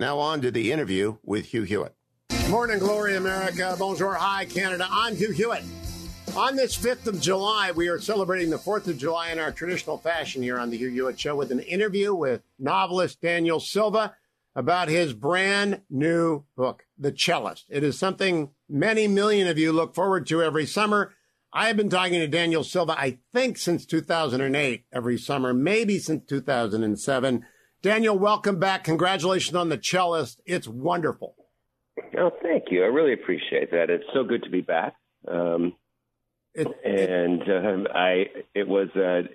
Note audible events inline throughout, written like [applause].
Now on to the interview with Hugh Hewitt. Morning, Glory America. Bonjour. Hi, Canada. I'm Hugh Hewitt. On this 5th of July, we are celebrating the 4th of July in our traditional fashion here on the Hugh Hewitt Show with an interview with novelist Daniel Silva about his brand new book, The Cellist. It is something many million of you look forward to every summer. I have been talking to Daniel Silva, I think, since 2008, every summer, maybe since 2007. Daniel, welcome back. Congratulations on The Cellist. It's wonderful. Oh, thank you. I really appreciate that. It's so good to be back. Um, it, and uh, I, it was uh,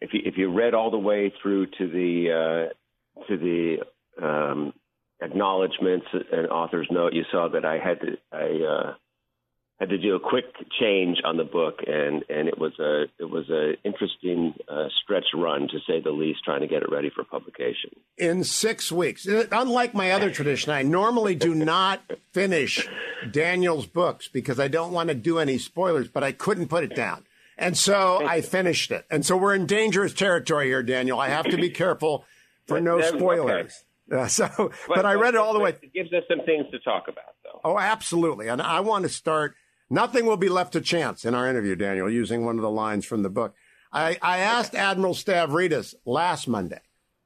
if you if you read all the way through to the uh, to the um, acknowledgments and author's note, you saw that I had to I uh, had to do a quick change on the book, and and it was a it was a interesting uh, stretch run to say the least, trying to get it ready for publication in six weeks. Unlike my other [laughs] tradition, I normally do not finish Daniel's books because I don't want to do any spoilers, but I couldn't put it down. And so I finished it. And so we're in dangerous territory here, Daniel. I have to be careful for no spoilers. Uh, [laughs] so, but, but, I read it all the way. It gives us some things to talk about, though. Oh, absolutely. And I want to start Nothing will be left to chance in our interview, Daniel, using one of the lines from the book. I, I asked Admiral Stavridis last Monday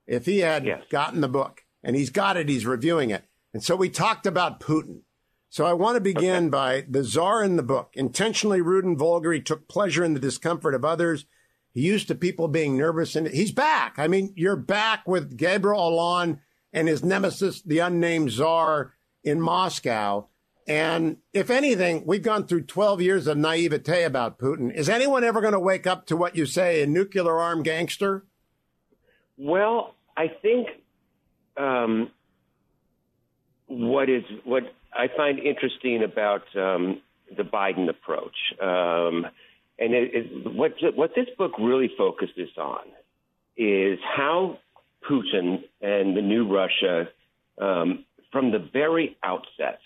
if he had yes. gotten the book, and he's got it, he's reviewing it. And so we talked about Putin. So I want to begin okay. by the czar in the book. Intentionally rude and vulgar, he took pleasure in the discomfort of others. He used to people being nervous, and he's back. I mean, you're back with Gabriel Allon and his nemesis, the unnamed czar in Moscow. And if anything, we've gone through 12 years of naivete about Putin. Is anyone ever going to wake up to what you say, a nuclear armed gangster? Well, I think um, what is what I find interesting about um, the Biden approach, um, and it, it, what what this book really focuses on is how Putin and the new Russia, um, from the very outset,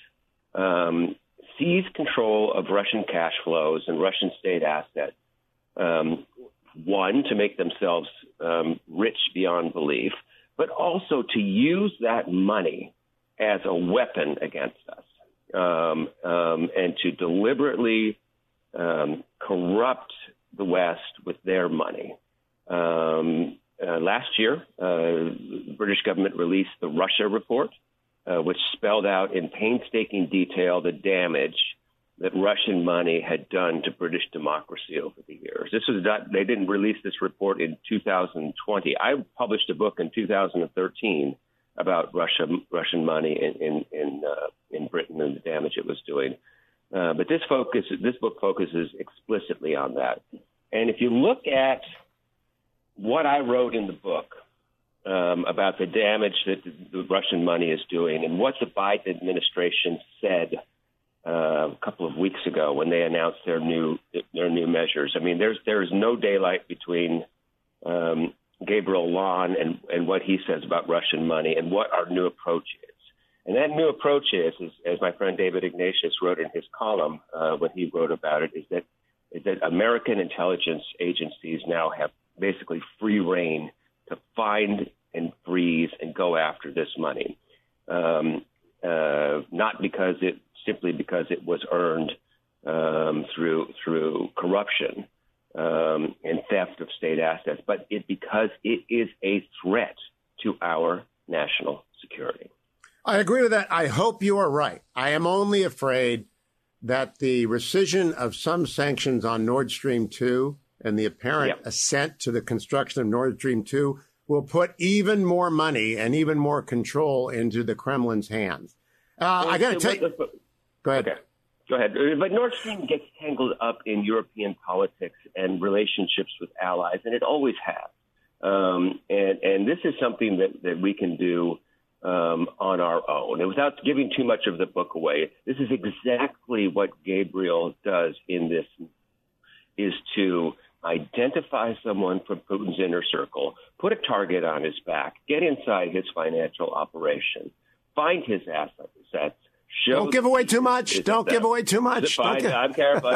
um, seized control of Russian cash flows and Russian state assets. Um, one, to make themselves um, rich beyond belief, but also to use that money as a weapon against us um, um, and to deliberately um, corrupt the West with their money. Uh, last year, uh, the British government released the Russia Report, uh, which spelled out in painstaking detail the damage that Russian money had done to British democracy over the years. This was not, they didn't release this report in 2020. I published a book in 2013 about Russia, Russian money in in in, uh, in Britain and the damage it was doing. Uh, but this focus, this book focuses explicitly on that. And if you look at what I wrote in the book, um, about the damage that the Russian money is doing and what the Biden administration said uh, a couple of weeks ago when they announced their new their new measures. I mean, there's there's no daylight between um, Gabriel Allon and and what he says about Russian money and what our new approach is. And that new approach is, is as my friend David Ignatius wrote in his column uh, when he wrote about it, is that is that American intelligence agencies now have basically free reign to find and freeze and go after this money, um, uh, not because it simply because it was earned um, through through corruption um, and theft of state assets, but it because it is a threat to our national security. I agree with that. I hope you are right. I am only afraid that the rescission of some sanctions on Nord Stream 2 and the apparent yep. assent to the construction of Nord Stream 2 will put even more money and even more control into the Kremlin's hands. Uh, I got to tell you. Go ahead. Okay. Go ahead. But Nord Stream gets tangled up in European politics and relationships with allies, and it always has. Um, and, and this is something that, that we can do um, on our own. And without giving too much of the book away, this is exactly what Gabriel does in this is to identify someone from Putin's inner circle, put a target on his back, get inside his financial operation, find his assets, show. Don't give away too much. Don't give away too much. Find, I'm careful.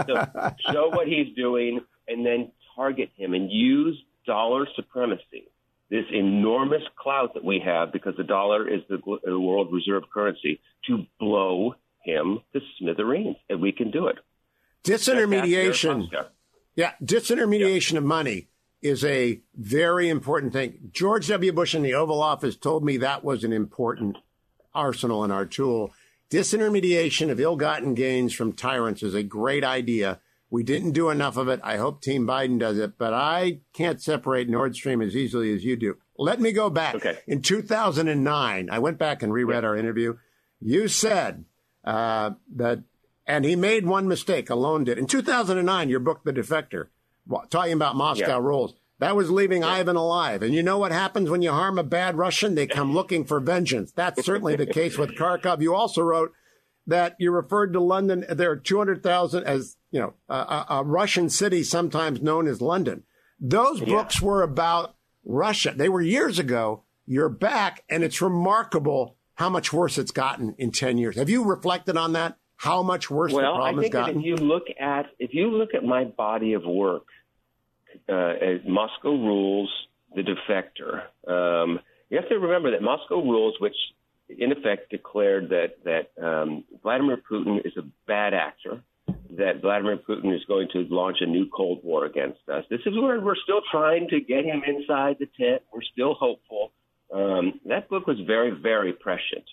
show what he's doing, and then target him and use dollar supremacy, this enormous clout that we have because the dollar is the, the world reserve currency, to blow him to smithereens, and we can do it. Disintermediation. Yeah, disintermediation yeah. of money is a very important thing. George W. Bush in the Oval Office told me that was an important arsenal in our tool. Disintermediation of ill gotten gains from tyrants is a great idea. We didn't do enough of it. I hope Team Biden does it, but I can't separate Nord Stream as easily as you do. Let me go back. Okay. In 2009, I went back and reread yeah. our interview. You said uh, that and he made one mistake, Allon did. In 2009, your book, The Defector, talking about Moscow yeah. rules, that was leaving yeah. Ivan alive. And you know what happens when you harm a bad Russian? They come [laughs] looking for vengeance. That's certainly the case with Kharkov. You also wrote that you referred to London. There are 200,000 as, you know, a, a, Russian city sometimes known as London. Those yeah. books were about Russia. They were years ago. You're back and it's remarkable how much worse it's gotten in 10 years. Have you reflected on that? How much worse well, the problem has gotten? if you look at if you look at my body of work, uh, Moscow Rules, The Defector, um, you have to remember that Moscow Rules, which in effect declared that that um, Vladimir Putin is a bad actor, that Vladimir Putin is going to launch a new Cold War against us. This is where we're still trying to get him inside the tent. We're still hopeful. Um, that book was very, very prescient.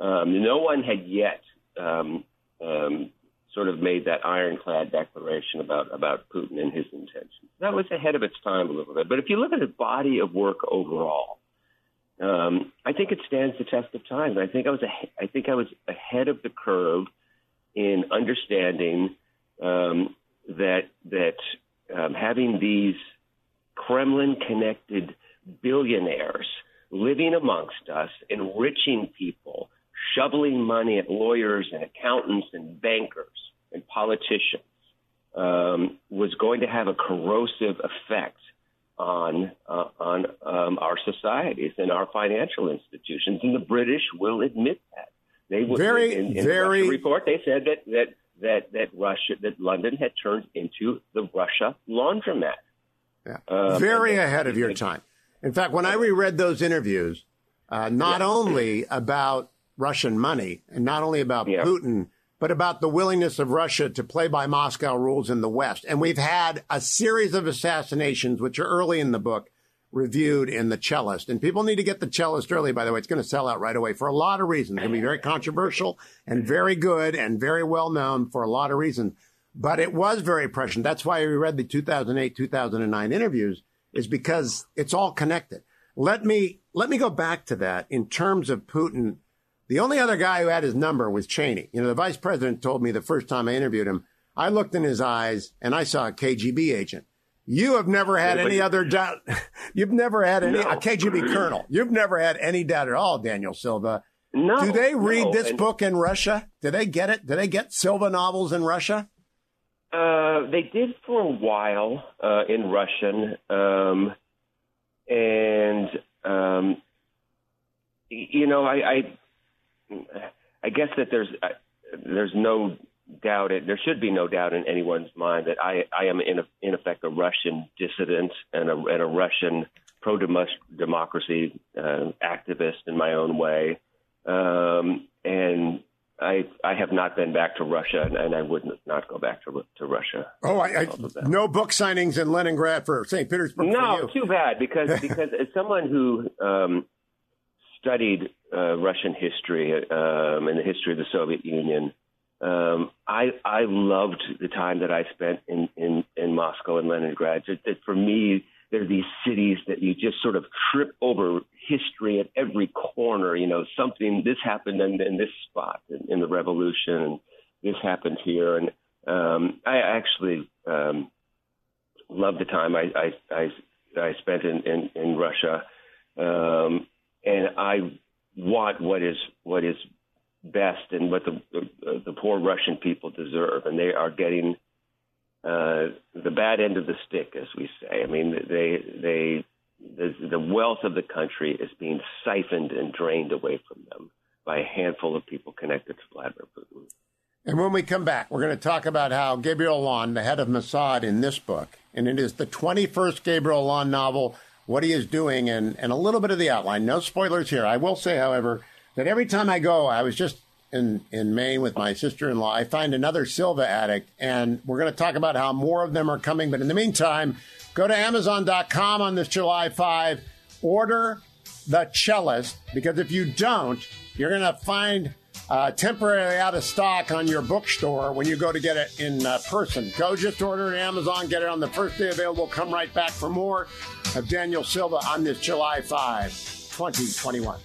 Um, no one had yet um, um, sort of made that ironclad declaration about about Putin and his intentions. That was ahead of its time a little bit. But if you look at his body of work overall, um, I think it stands the test of time. I think I was a, I think I was ahead of the curve in understanding um, that that um, having these Kremlin-connected billionaires living amongst us, enriching people, shoveling money at lawyers and accountants and bankers and politicians um, was going to have a corrosive effect on uh, on um, our societies and our financial institutions, and the British will admit that. They will, very, in, in very the report. They said that that that that Russia that London had turned into the Russia laundromat. Yeah. Um, very ahead of your time. In fact, when I reread those interviews, uh, not yeah. only about Russian money, and not only about yeah. Putin, but about the willingness of Russia to play by Moscow rules in the West. And we've had a series of assassinations, which are early in the book, reviewed in The Cellist. And people need to get The Cellist early, by the way. It's going to sell out right away for a lot of reasons. It's going to be very controversial and very good and very well known for a lot of reasons. But it was very prescient. That's why we read the 2008, 2009 interviews is because it's all connected. Let me, let me go back to that in terms of Putin the only other guy who had his number was Cheney. You know, the vice president told me the first time I interviewed him, I looked in his eyes and I saw a KGB agent. You have never had any other doubt. [laughs] You've never had any, no. a KGB colonel. You've never had any doubt at all, Daniel Silva. No. Do they read no. this and, book in Russia? Do they get it? Do they get Silva novels in Russia? Uh, they did for a while uh, in Russian. Um, and, um, you know, I, I I guess that there's uh, there's no doubt it there should be no doubt in anyone's mind that I I am in a, in effect a Russian dissident and a and a Russian pro democracy uh, activist in my own way, um, and I I have not been back to Russia, and, and I would not go back to to Russia. Oh, I, I no book signings in Leningrad for St. Petersburg. No, too bad because [laughs] because as someone who um, studied uh, Russian history um, and the history of the Soviet Union. Um, I I loved the time that I spent in in, in Moscow and Leningrad. It, it, for me, they're these cities that you just sort of trip over history at every corner. You know, something this happened in, in this spot in, in the revolution, and this happened here. And um, I actually um, loved the time I I, I, I spent in in, in Russia, um, and I want what is what is best and what the, the the poor Russian people deserve, and they are getting uh, the bad end of the stick, as we say. I mean, they they the, the wealth of the country is being siphoned and drained away from them by a handful of people connected to Vladimir Putin. And when we come back, we're going to talk about how Gabriel Allon, the head of Mossad in this book, and it is the 21st Gabriel Allon novel, what he is doing, and, and a little bit of the outline. No spoilers here. I will say, however, that every time I go, I was just in, in Maine with my sister in law, I find another Silva addict, and we're going to talk about how more of them are coming. But in the meantime, go to Amazon.com on this July 5, order The Cellist, because if you don't, you're going to find uh, temporarily out of stock on your bookstore when you go to get it in uh, person. Go just order it Amazon, get it on the first day available. Come right back for more of Daniel Silva on this July 5, 2021.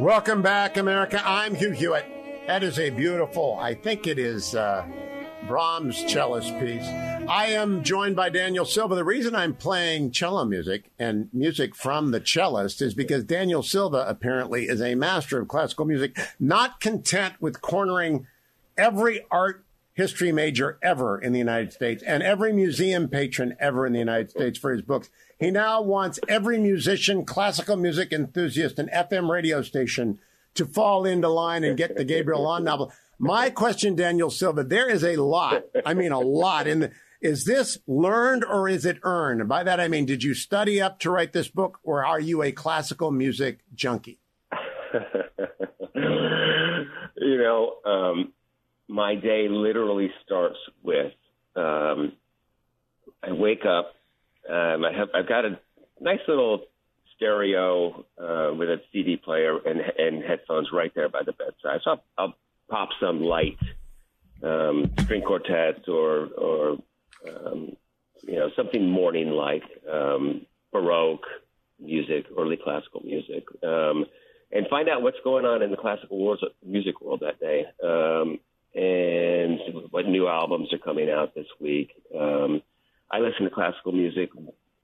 Welcome back, America. I'm Hugh Hewitt. That is a beautiful, I think it is uh, Brahms cellist piece. I am joined by Daniel Silva. The reason I'm playing cello music and music from the cellist is because Daniel Silva apparently is a master of classical music, not content with cornering every art history major ever in the United States and every museum patron ever in the United States for his books. He now wants every musician, classical music enthusiast, and FM radio station to fall into line and get the Gabriel Allon novel. My question, Daniel Silva, there is a lot. I mean, a lot in the. Is this learned or is it earned? By that I mean, did you study up to write this book, or are you a classical music junkie? [laughs] you know, um, my day literally starts with um, I wake up um, I have I've got a nice little stereo uh, with a CD player and and headphones right there by the bedside. So I'll, I'll pop some light um, string quartets or or um, you know something morning like um, baroque music, early classical music, um, and find out what's going on in the classical world, music world that day, um, and what new albums are coming out this week. Um, I listen to classical music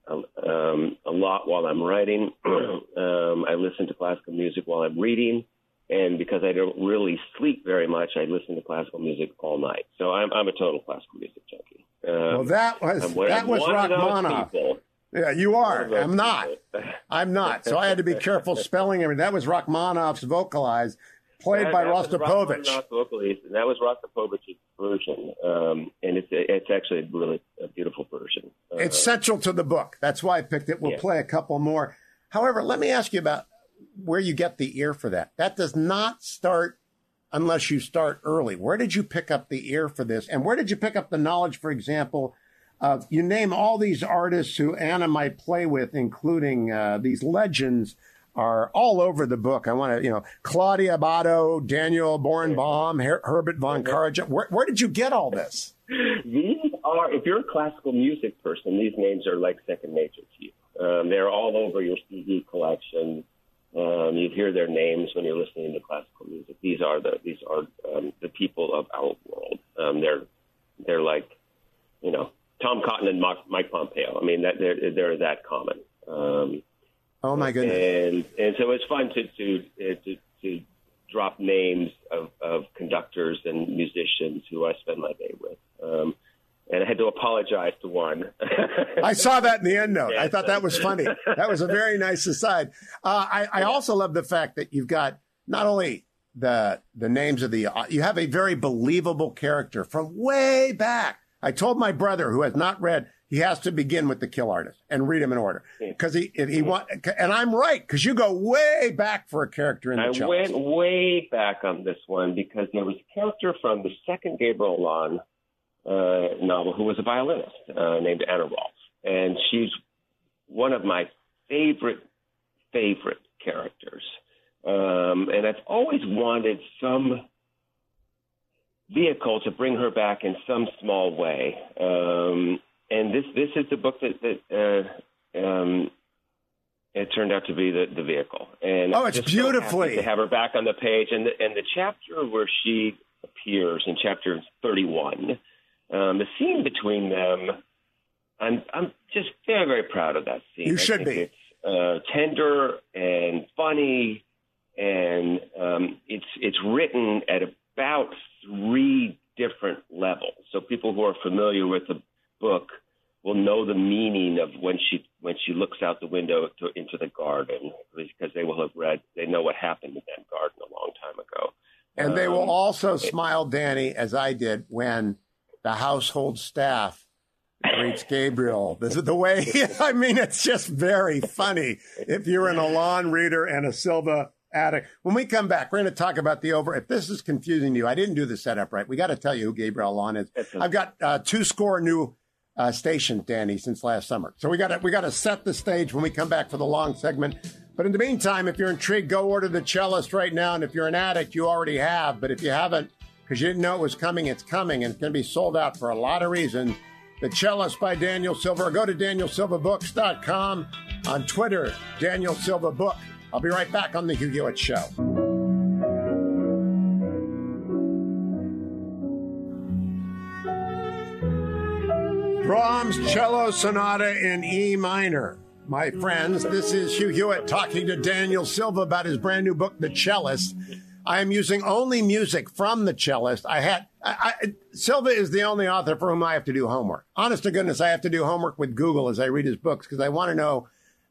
um, a lot while I'm writing. [clears throat] um, I listen to classical music while I'm reading. And because I don't really sleep very much, I listen to classical music all night. So I'm, I'm a total classical music junkie. Um, well, that was that was Rachmaninoff. Yeah, you are. I'm not. [laughs] I'm not. So I had to be careful spelling everything. That was Rachmaninoff's Vocalise played that, by that Rostropovich. and that was Rostropovich's version, um, and it's it's actually really a beautiful version. Uh, it's central to the book. That's why I picked it. We'll yeah. play a couple more. However, let me ask you about where you get the ear for that. That does not start unless you start early. Where did you pick up the ear for this, and where did you pick up the knowledge, for example? Uh, you name all these artists who Anna might play with, including uh, these legends are all over the book. I want to, you know, Claudio Abbado, Daniel Barenboim, Her- Herbert von Karajan. Where, where did you get all this? [laughs] These are, if you're a classical music person, these names are like second nature to you. Um, they're all over your CD collection. Um, you hear their names when you're listening to classical music. These are the these are um, the people of our world. Um, they're they're like, you know, Tom Cotton and Mike Pompeo. I mean, that they're they're that common. Um, Oh my goodness! And and so it's fun to to uh, to, to drop names of, of conductors and musicians who I spend my day with. Um, and I had to apologize to one. [laughs] I saw that in the end note. I thought that was funny. That was a very nice aside. Uh, I, I also love the fact that you've got not only the the names of the uh, you have a very believable character from way back. I told my brother who has not read he has to begin with the kill artist and read him in order because he if he want and I'm right because you go way back for a character in the I went way back on this one because there was a character from the second Gabriel Allon uh, novel who was a violinist uh, named Anna Rolfe, and she's one of my favorite favorite characters. Um, and I've always wanted some vehicle to bring her back in some small way. Um, and this this is the book that that uh, um, it turned out to be the, the vehicle. And Oh, it's just so to have her back on the page. And the, and the chapter where she appears in chapter thirty one, um, the scene between them. I'm I'm just very very proud of that scene. You should be. It's uh, tender and funny, and um, it's it's written at about three different levels. So people who are familiar with the book will know the meaning of when she when she looks out the window to, into the garden because they will have read they know what happened in that garden a long time ago. And they will Um, also smile, Danny, as I did when the household staff [laughs] greets Gabriel. This is the way. [laughs] I mean, it's just very funny. If you're an Allon reader and a Silva addict, when we come back, we're going to talk about the over. If this is confusing to you, I didn't do the setup right. We got to tell you who Gabriel Allon is. I've got uh, two score new uh, stations, Danny, since last summer. So we got to we got to set the stage when we come back for the long segment. But in the meantime, if you're intrigued, go order the cellist right now. And if you're an addict, you already have. But if you haven't, because you didn't know it was coming, it's coming, and it's going to be sold out for a lot of reasons. The Cellist by Daniel Silva. Go to danielsilvabooks.com on Twitter, Daniel Silva Book. I'll be right back on the Hugh Hewitt Show. Brahms Cello Sonata in E minor. My friends, this is Hugh Hewitt talking to Daniel Silva about his brand new book, The Cellist. I am using only music from The Cellist. I had I, I, Silva is the only author for whom I have to do homework. Honest to goodness, I have to do homework with Google as I read his books because I want to know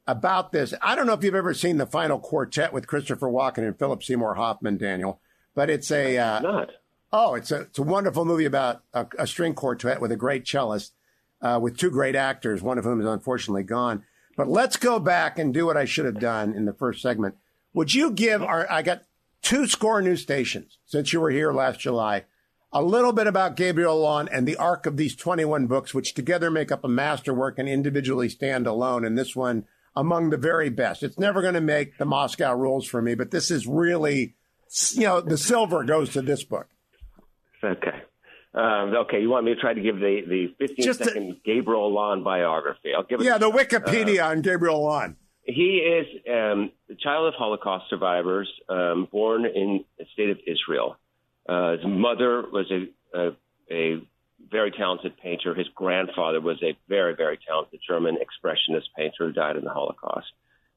about this. I don't know if you've ever seen the final quartet with Christopher Walken and Philip Seymour Hoffman, Daniel, but it's a uh, not. Oh, it's a it's a wonderful movie about a, a string quartet with a great cellist, uh, with two great actors, one of whom is unfortunately gone. But let's go back and do what I should have done in the first segment. Would you give our? I got two score news stations since you were here last July. A little bit about Gabriel Allon and the arc of these 21 books, which together make up a masterwork and individually stand alone. And this one among the very best. It's never going to make the Moscow rules for me, but this is really, you know, the silver goes to this book. Okay. Um, okay, you want me to try to give the the 15 Just a- Gabriel Allon biography? I'll give it. Yeah, the Wikipedia on Gabriel Allon. He is um, the child of Holocaust survivors, um, born in the state of Israel. Uh, his mother was a, a, a very talented painter. His grandfather was a very, very talented German expressionist painter who died in the Holocaust.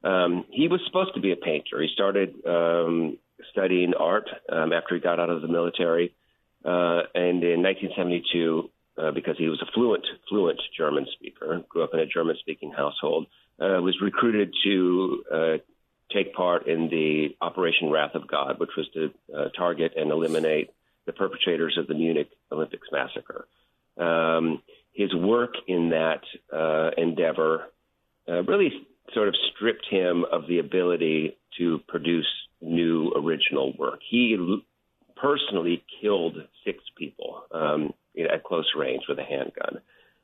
Um, he was supposed to be a painter. He started um, studying art um, after he got out of the military. Uh, and in 1972, uh, because he was a fluent, fluent German speaker, grew up in a German-speaking household, uh, was recruited to uh, take part in the Operation Wrath of God, which was to uh, target and eliminate the perpetrators of the Munich Olympics massacre. Um, his work in that uh, endeavor uh, really sort of stripped him of the ability to produce new original work. He personally killed six people um, at close range with a handgun.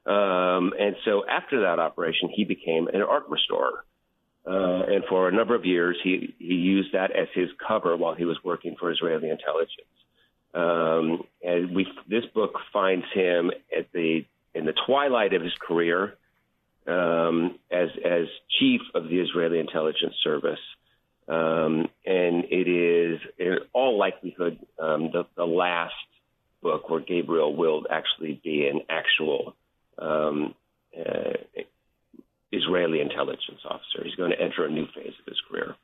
Um, and so after that operation, he became an art restorer. Uh, and for a number of years, he, he used that as his cover while he was working for Israeli intelligence. Um, and we, this book finds him at the in the twilight of his career um, as as chief of the Israeli intelligence service, um, and it is in all likelihood um, the, the last book where Gabriel will actually be an actual um, uh, Israeli intelligence officer. He's going to enter a new phase of his career.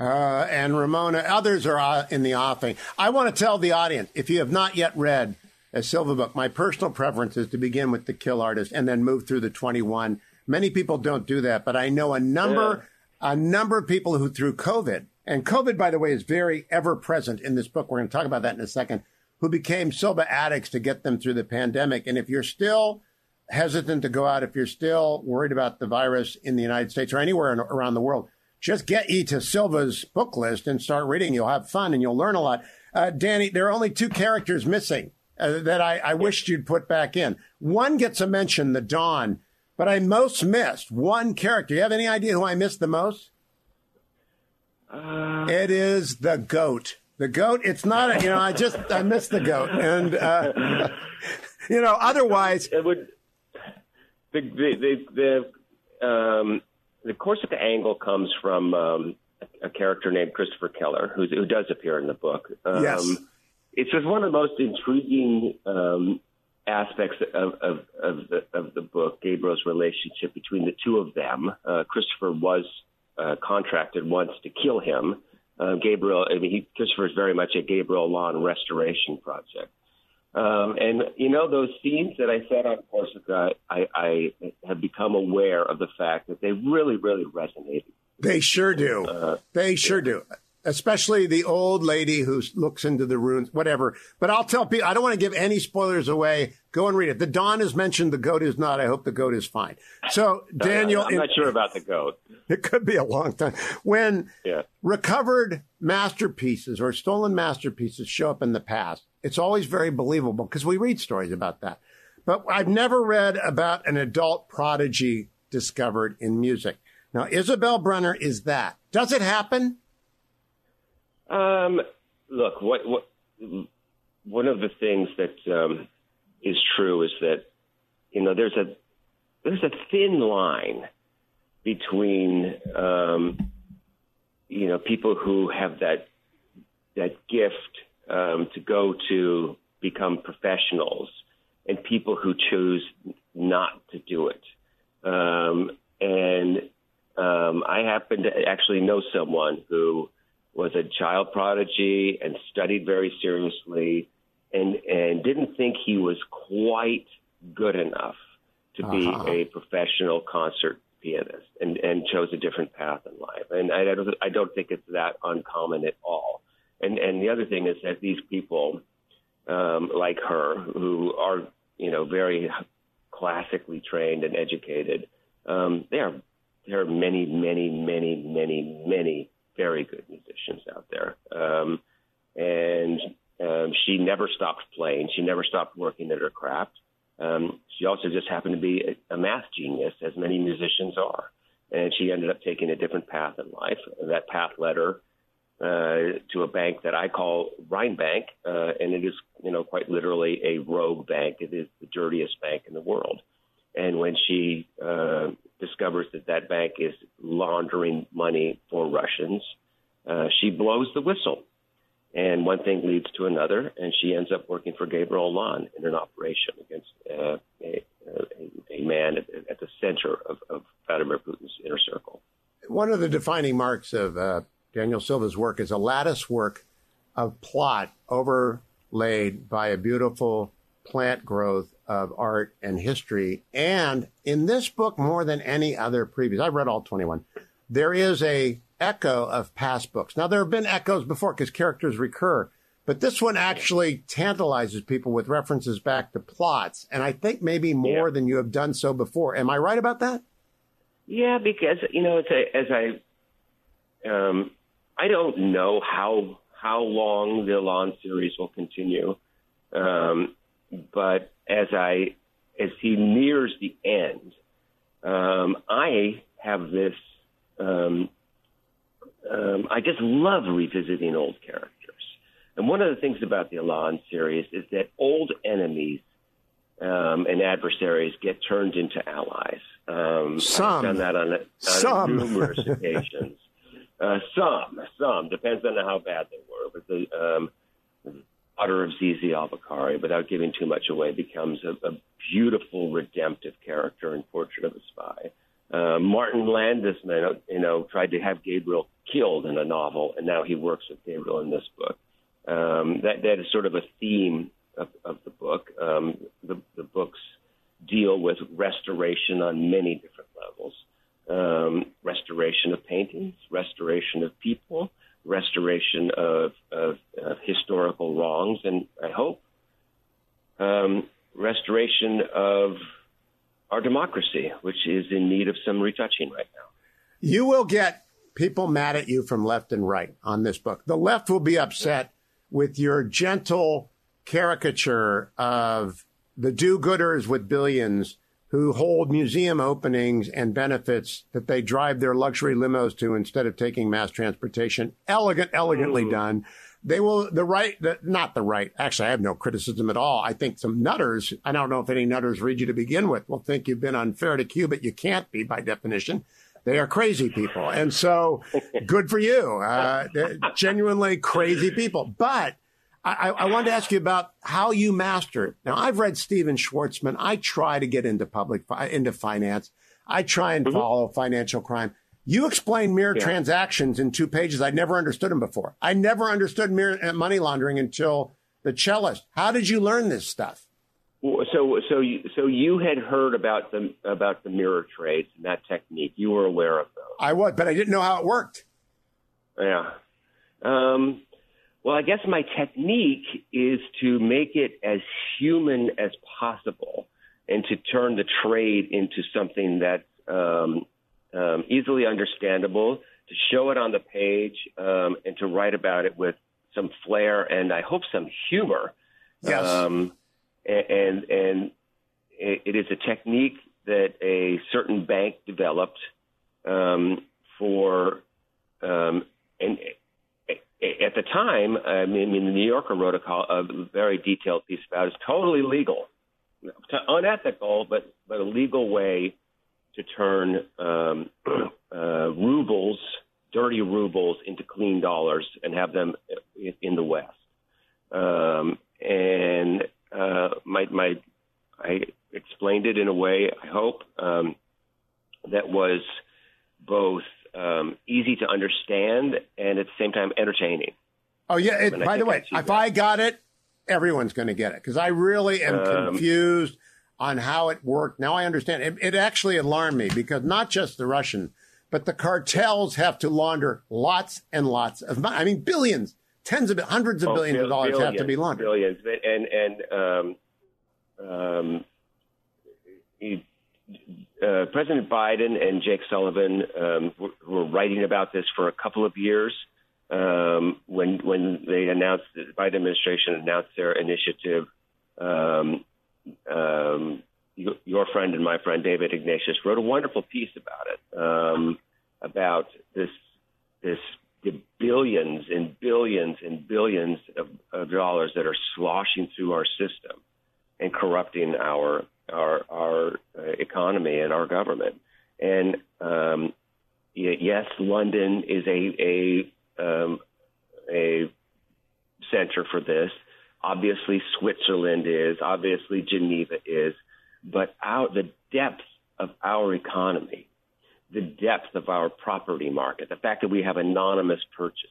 Uh, and Ramona, others are uh, in the offing. I want to tell the audience if you have not yet read a Silva book, my personal preference is to begin with The Kill Artist and then move through the 21. Many people don't do that, but I know a number, a number of people who through COVID, and COVID, by the way, is very ever present in this book. We're going to talk about that in a second, who became Silva addicts to get them through the pandemic. And if you're still hesitant to go out, if you're still worried about the virus in the United States or anywhere in, around the world, just get E. to Silva's book list and start reading. You'll have fun and you'll learn a lot. Uh, Danny, there are only two characters missing uh, that I, I wished you'd put back in. One gets a mention, the Don, but I most missed one character. You have any idea who I missed the most? Uh, it is the goat. The goat. It's not. A, you know, I just I missed the goat, and uh, [laughs] you know, otherwise it would. The the the, the um, the Corsica angle comes from um, a character named Christopher Keller, who, who does appear in the book. Um, yes. It's just one of the most intriguing um, aspects of, of, of, the, of the book, Gabriel's relationship between the two of them. Uh, Christopher was uh, contracted once to kill him. Uh, Gabriel, I mean, he, Christopher is very much a Gabriel Allon restoration project. Um, and you know those scenes that I said on Corsica, I, I have become aware of the fact that they really, really resonated. They sure do. Uh, they sure do. Especially the old lady who looks into the ruins, whatever. But I'll tell people, I don't want to give any spoilers away. Go and read it. The Don is mentioned. The goat is not. I hope the goat is fine. So, Daniel. I'm not sure about the goat. It could be a long time. When yeah. recovered masterpieces or stolen masterpieces show up in the past, it's always very believable because we read stories about that. But I've never read about an adult prodigy discovered in music. Now, Isabel Brenner is that. Does it happen? Um, look, what, what, one of the things that um, is true is that you know there's a there's a thin line between um, you know people who have that that gift um, to go to become professionals and people who choose not to do it. Um, and um, I happen to actually know someone who was a child prodigy and studied very seriously and, and didn't think he was quite good enough to uh-huh. be a professional concert pianist and, and chose a different path in life. And I don't, I don't think it's that uncommon at all. And and the other thing is that these people, um, like her, who are you know very classically trained and educated, um, there are there are many many many many many very good musicians out there. Um, and um, she never stopped playing. She never stopped working at her craft. Um, she also just happened to be a, a math genius, as many musicians are. And she ended up taking a different path in life. That path led her uh, to a bank that I call Rhine Bank, uh, and it is, you know, quite literally a rogue bank. It is the dirtiest bank in the world. And when she uh, discovers that that bank is laundering money for Russians, uh, she blows the whistle. And one thing leads to another, and she ends up working for Gabriel Allon in an operation against uh, a, a, man at, at, the center of, of Vladimir Putin's inner circle. One of the defining marks of Daniel Silva's work is a lattice work of plot overlaid by a beautiful plant growth of art and history. And in this book, more than any other previous, I've read all 21, there is a echo of past books. Now, there have been echoes before because characters recur, but this one actually tantalizes people with references back to plots. And I think maybe more yeah. than you have done so before. Am I right about that? Yeah, because, you know, a, as I um, I don't know how how long the Allon series will continue, um, but as I as he nears the end, um, I have this. Um, um, I just love revisiting old characters, and one of the things about the Allon series is that old enemies um, and adversaries get turned into allies. Um, Some. I've done that on, on numerous occasions. [laughs] Uh, some, some depends on how bad they were. But the um, daughter of Zizi Albakari, without giving too much away, becomes a, a beautiful redemptive character in Portrait of a Spy. Uh, Martin Landesmann, you know, tried to have Gabriel killed in a novel, and now he works with Gabriel in this book. Um, that that is sort of a theme of, of the book. Um, the, the books deal with restoration on many different levels um, restoration of paintings, restoration of people, restoration of, of, of historical wrongs, and I hope um, restoration of our democracy, which is in need of some retouching right now. You will get people mad at you from left and right on this book. The left will be upset with your gentle caricature of the do gooders with billions who hold museum openings and benefits that they drive their luxury limos to instead of taking mass transportation. Elegant, elegantly done. They will, the right, the, not the right. Actually, I have no criticism at all. I think some nutters, I don't know if any nutters read you to begin with, will think you've been unfair to Cuba. You can't be by definition. They are crazy people. And so [laughs] good for you. Uh, genuinely crazy people. But I, I wanted to ask you about how you master it. Now, I've read Stephen Schwarzman. I try to get into public, into finance. I try and mm-hmm. follow financial crime. You explain mirror yeah. transactions in two pages. I never understood them before. I never understood mirror uh, money laundering until the cellist. How did you learn this stuff? So, so you, so you had heard about the about the mirror trades and that technique. You were aware of those. I was, but I didn't know how it worked. Yeah. Um, well, I guess my technique is to make it as human as possible and to turn the trade into something that's um, um, easily understandable, to show it on the page, um, and to write about it with some flair and I hope some humor. Yes. Um, and and it is a technique that a certain bank developed um, for um, and at the time, I mean, the New Yorker wrote a, call, a very detailed piece about it. It's totally legal, unethical, but but a legal way to turn um, [clears throat] uh, rubles, dirty rubles, into clean dollars and have them in the West. Um, and uh, my my I explained it in a way I hope um, that was both um, easy to understand and at the same time entertaining. Oh yeah! It, by the way, if that. I got it, everyone's going to get it because I really am um, confused on how it worked. Now I understand. It, it, actually alarmed me because not just the Russian, but the cartels have to launder lots and lots of money. I mean, billions, tens of hundreds of oh, billions of dollars billions, have to be laundered. Billions, and and um, um, uh, President Biden and Jake Sullivan um, were, writing about this for a couple of years um, when when they announced the Biden administration announced their initiative. Um, um, your friend and my friend David Ignatius wrote a wonderful piece about it um, about this this the billions and billions and billions of, of dollars that are sloshing through our system and corrupting our our our uh, economy and our government. And um, yes, London is a a um, a center for this. Obviously, Switzerland is. Obviously, Geneva is. But out the depth of our economy, the depth of our property market, the fact that we have anonymous purchases,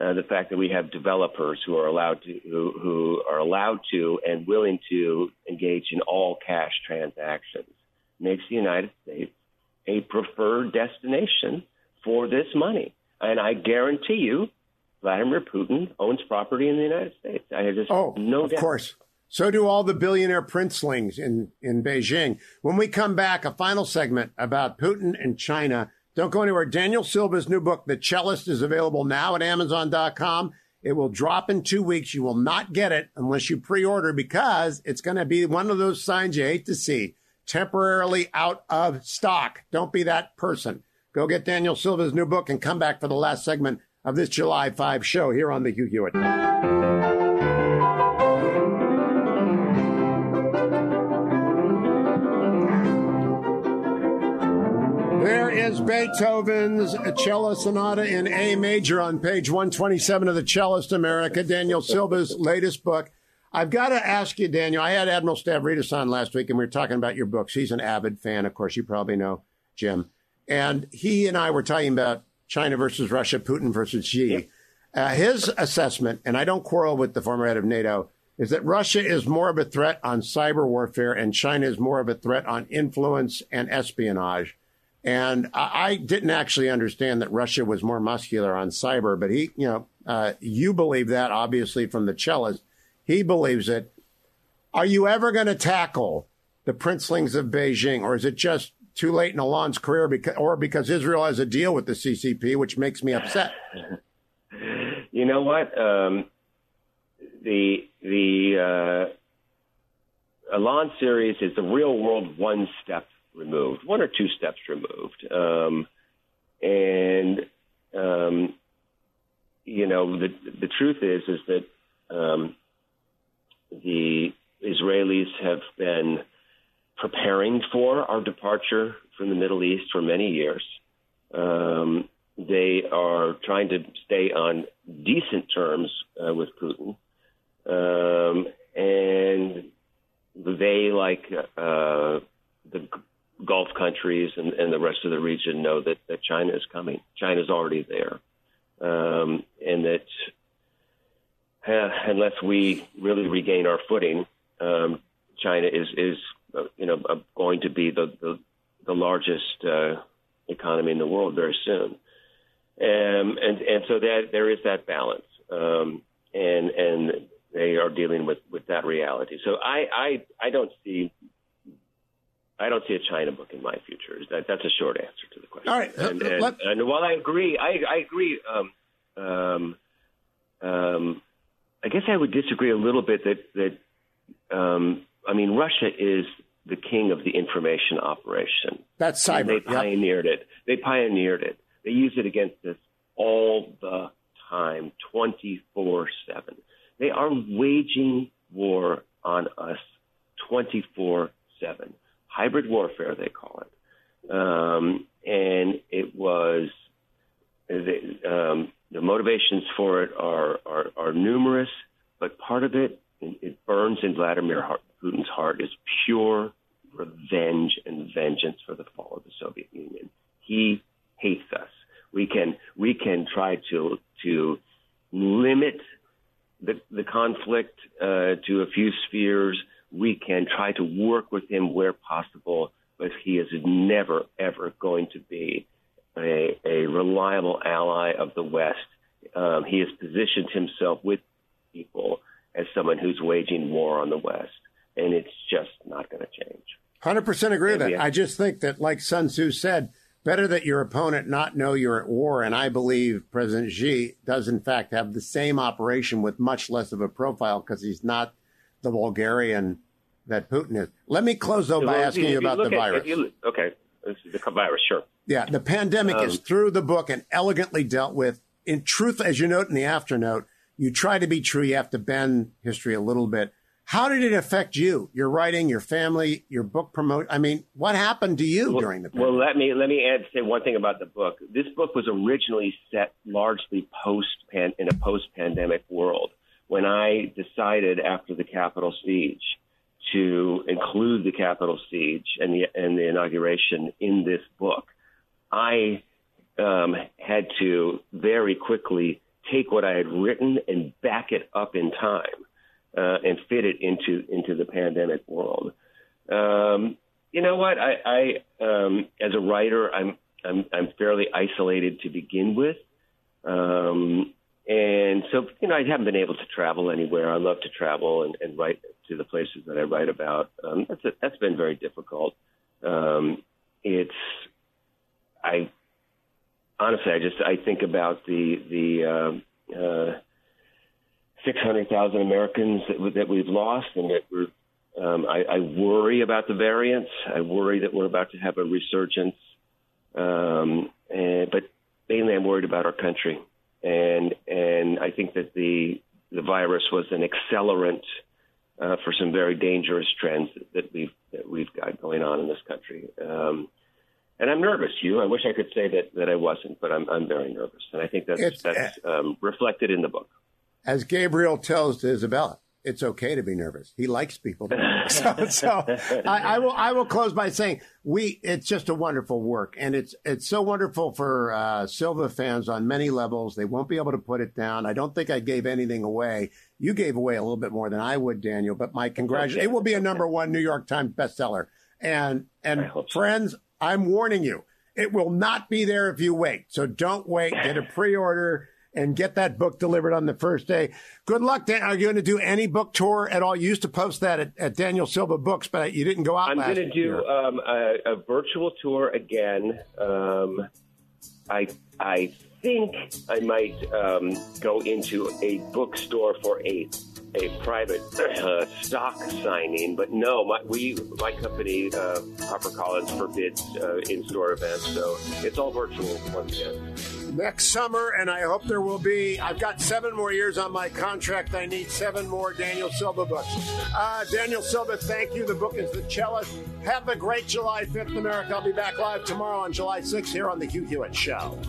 uh, the fact that we have developers who are allowed to who, who are allowed to and willing to engage in all cash transactions makes the United States a preferred destination for this money. And I guarantee you, Vladimir Putin owns property in the United States. I just oh, no of doubt. course. So do all the billionaire princelings in, in Beijing. When we come back, a final segment about Putin and China don't go anywhere. Daniel Silva's new book, The Cellist, is available now at Amazon.com. It will drop in two weeks. You will not get it unless you pre order because it's going to be one of those signs you hate to see temporarily out of stock. Don't be that person. Go get Daniel Silva's new book and come back for the last segment of this July 5 show here on The Hugh Hewitt. Is Beethoven's cello sonata in A major on page 127 of the Cellist America, Daniel Silva's latest book. I've got to ask you, Daniel. I had Admiral Stavridis on last week, and we were talking about your books. He's an avid fan, of course. You probably know Jim, and he and I were talking about China versus Russia, Putin versus Xi. Uh, his assessment, and I don't quarrel with the former head of NATO, is that Russia is more of a threat on cyber warfare, and China is more of a threat on influence and espionage. And I, I, didn't actually understand that Russia was more muscular on cyber, but he, you know, uh, you believe that obviously from the cellist. He believes it. Are you ever going to tackle the princelings of Beijing, or is it just too late in Allon's career, because, or because Israel has a deal with the CCP, which makes me upset? You know what? Um, the the uh, Allon series is the real world one step removed, one or two steps removed, um, and um, you know the the truth is is that um, the Israelis have been preparing for our departure from the Middle East for many years. Um, they are trying to stay on decent terms uh, with Putin. Um, and they, like uh, the Gulf countries and, and, the rest of the region, know that, that China is coming. China's already there. Um, and that uh, unless we really regain our footing, um, China is, is uh, you know, uh, going to be the, the, the largest uh, economy in the world very soon. Um, and and so that there is that balance, um, and and they are dealing with, with that reality. So I, I I don't see I don't see a China book in my future. That, that's a short answer to the question. All right, and, and, and, and while I agree, I, I agree. Um, um, um, I guess I would disagree a little bit that that um, I mean Russia is the king of the information operation. That's cyber. And they pioneered yep. it. They pioneered it. They use it against us all the time, 24 7. They are waging war on us 24 7. Hybrid warfare, they call it. Um, and it was the, um, the motivations for it are, are, are numerous, but part of it, it burns in Vladimir Putin's heart, is pure revenge and vengeance for the fall of the Soviet Union. He hates us. We can we can try to to limit the the conflict uh, to a few spheres. We can try to work with him where possible, but he is never ever going to be a, a reliable ally of the West. Um, he has positioned himself with people as someone who's waging war on the West, and it's just not going to change. Hundred percent agree with that. I just think that, like Sun Tzu said, better that your opponent not know you're at war. And I believe President Xi does, in fact, have the same operation with much less of a profile because he's not the vulgarian that Putin is. Let me close, though, by asking you, about the virus. Okay, the virus, sure. Yeah, the pandemic um, is through the book and elegantly dealt with. In truth, as you note in the afternote, you try to be true. You have to bend history a little bit. How did it affect you, your writing, your family, your book promote? I mean, what happened to you well, during the pandemic? Well, let me let me add say one thing about the book. This book was originally set largely post pan in a post pandemic world. When I decided after the Capitol siege to include the Capitol siege and the and the inauguration in this book, I um, had to very quickly take what I had written and back it up in time uh, and fit it into into the pandemic world. Um, you know what? I, I um, as a writer, I'm, I'm I'm fairly isolated to begin with, um, and so you know I haven't been able to travel anywhere. I love to travel and, and write to the places that I write about. Um, that's a, that's been very difficult. Um, it's I honestly I just I think about the the uh, uh, 600,000 Americans that, that we've lost, and that we're, um, I, I worry about the variants. I worry that we're about to have a resurgence. Um, and, but mainly, I'm worried about our country, and and I think that the the virus was an accelerant uh, for some very dangerous trends that we've that we've got going on in this country. Um, and I'm nervous. You, I wish I could say that that I wasn't, but I'm I'm very nervous, and I think that's it's, that's um, reflected in the book as Gabriel tells to Isabella, it's okay to be nervous. He likes people. [laughs] [laughs] so, so I, I, will. I will close by saying we. It's just a wonderful work, and it's it's so wonderful for uh, Silva fans on many levels. They won't be able to put it down. I don't think I gave anything away. You gave away a little bit more than I would, Daniel. But my congratulations. It will be a number one New York Times bestseller. And and friends, so. I'm warning you, it will not be there if you wait. So don't wait. Get a pre-order and get that book delivered on the first day. Good luck. Dan. Are you going to do any book tour at all? You used to post that at, at Daniel Silva Books, but you didn't go out. I'm going to do um, a, a, virtual tour again. Um, I I think I might um, go into a bookstore for a a private [clears throat] uh, stock signing, but no, my, we my company uh, HarperCollins forbids uh, in-store events, so it's all virtual once again. Next summer, and I hope there will be. I've got seven more years on my contract. I need seven more Daniel Silva books. Uh, Daniel Silva, thank you. The book is The Cellist. Have a great July 5th America. I'll be back live tomorrow on July 6th here on The Hugh Hewitt Show.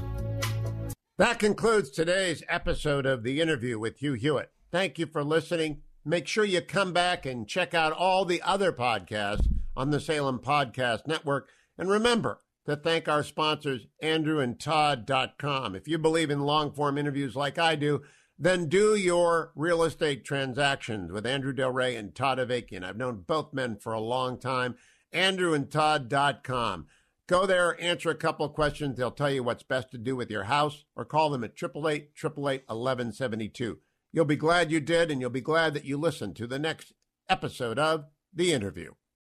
That concludes today's episode of The Interview with Hugh Hewitt. Thank you for listening. Make sure you come back and check out all the other podcasts on the Salem Podcast Network. And remember to thank our sponsors, andrewandtodd.com. If you believe in long form interviews like I do, then do your real estate transactions with Andrew Del Rey and Todd Avakian. I've known both men for a long time. andrewandtodd.com. Go there, answer a couple questions. They'll tell you what's best to do with your house or call them at 888 888 1172. You'll be glad you did, and you'll be glad that you listened to the next episode of The Interview.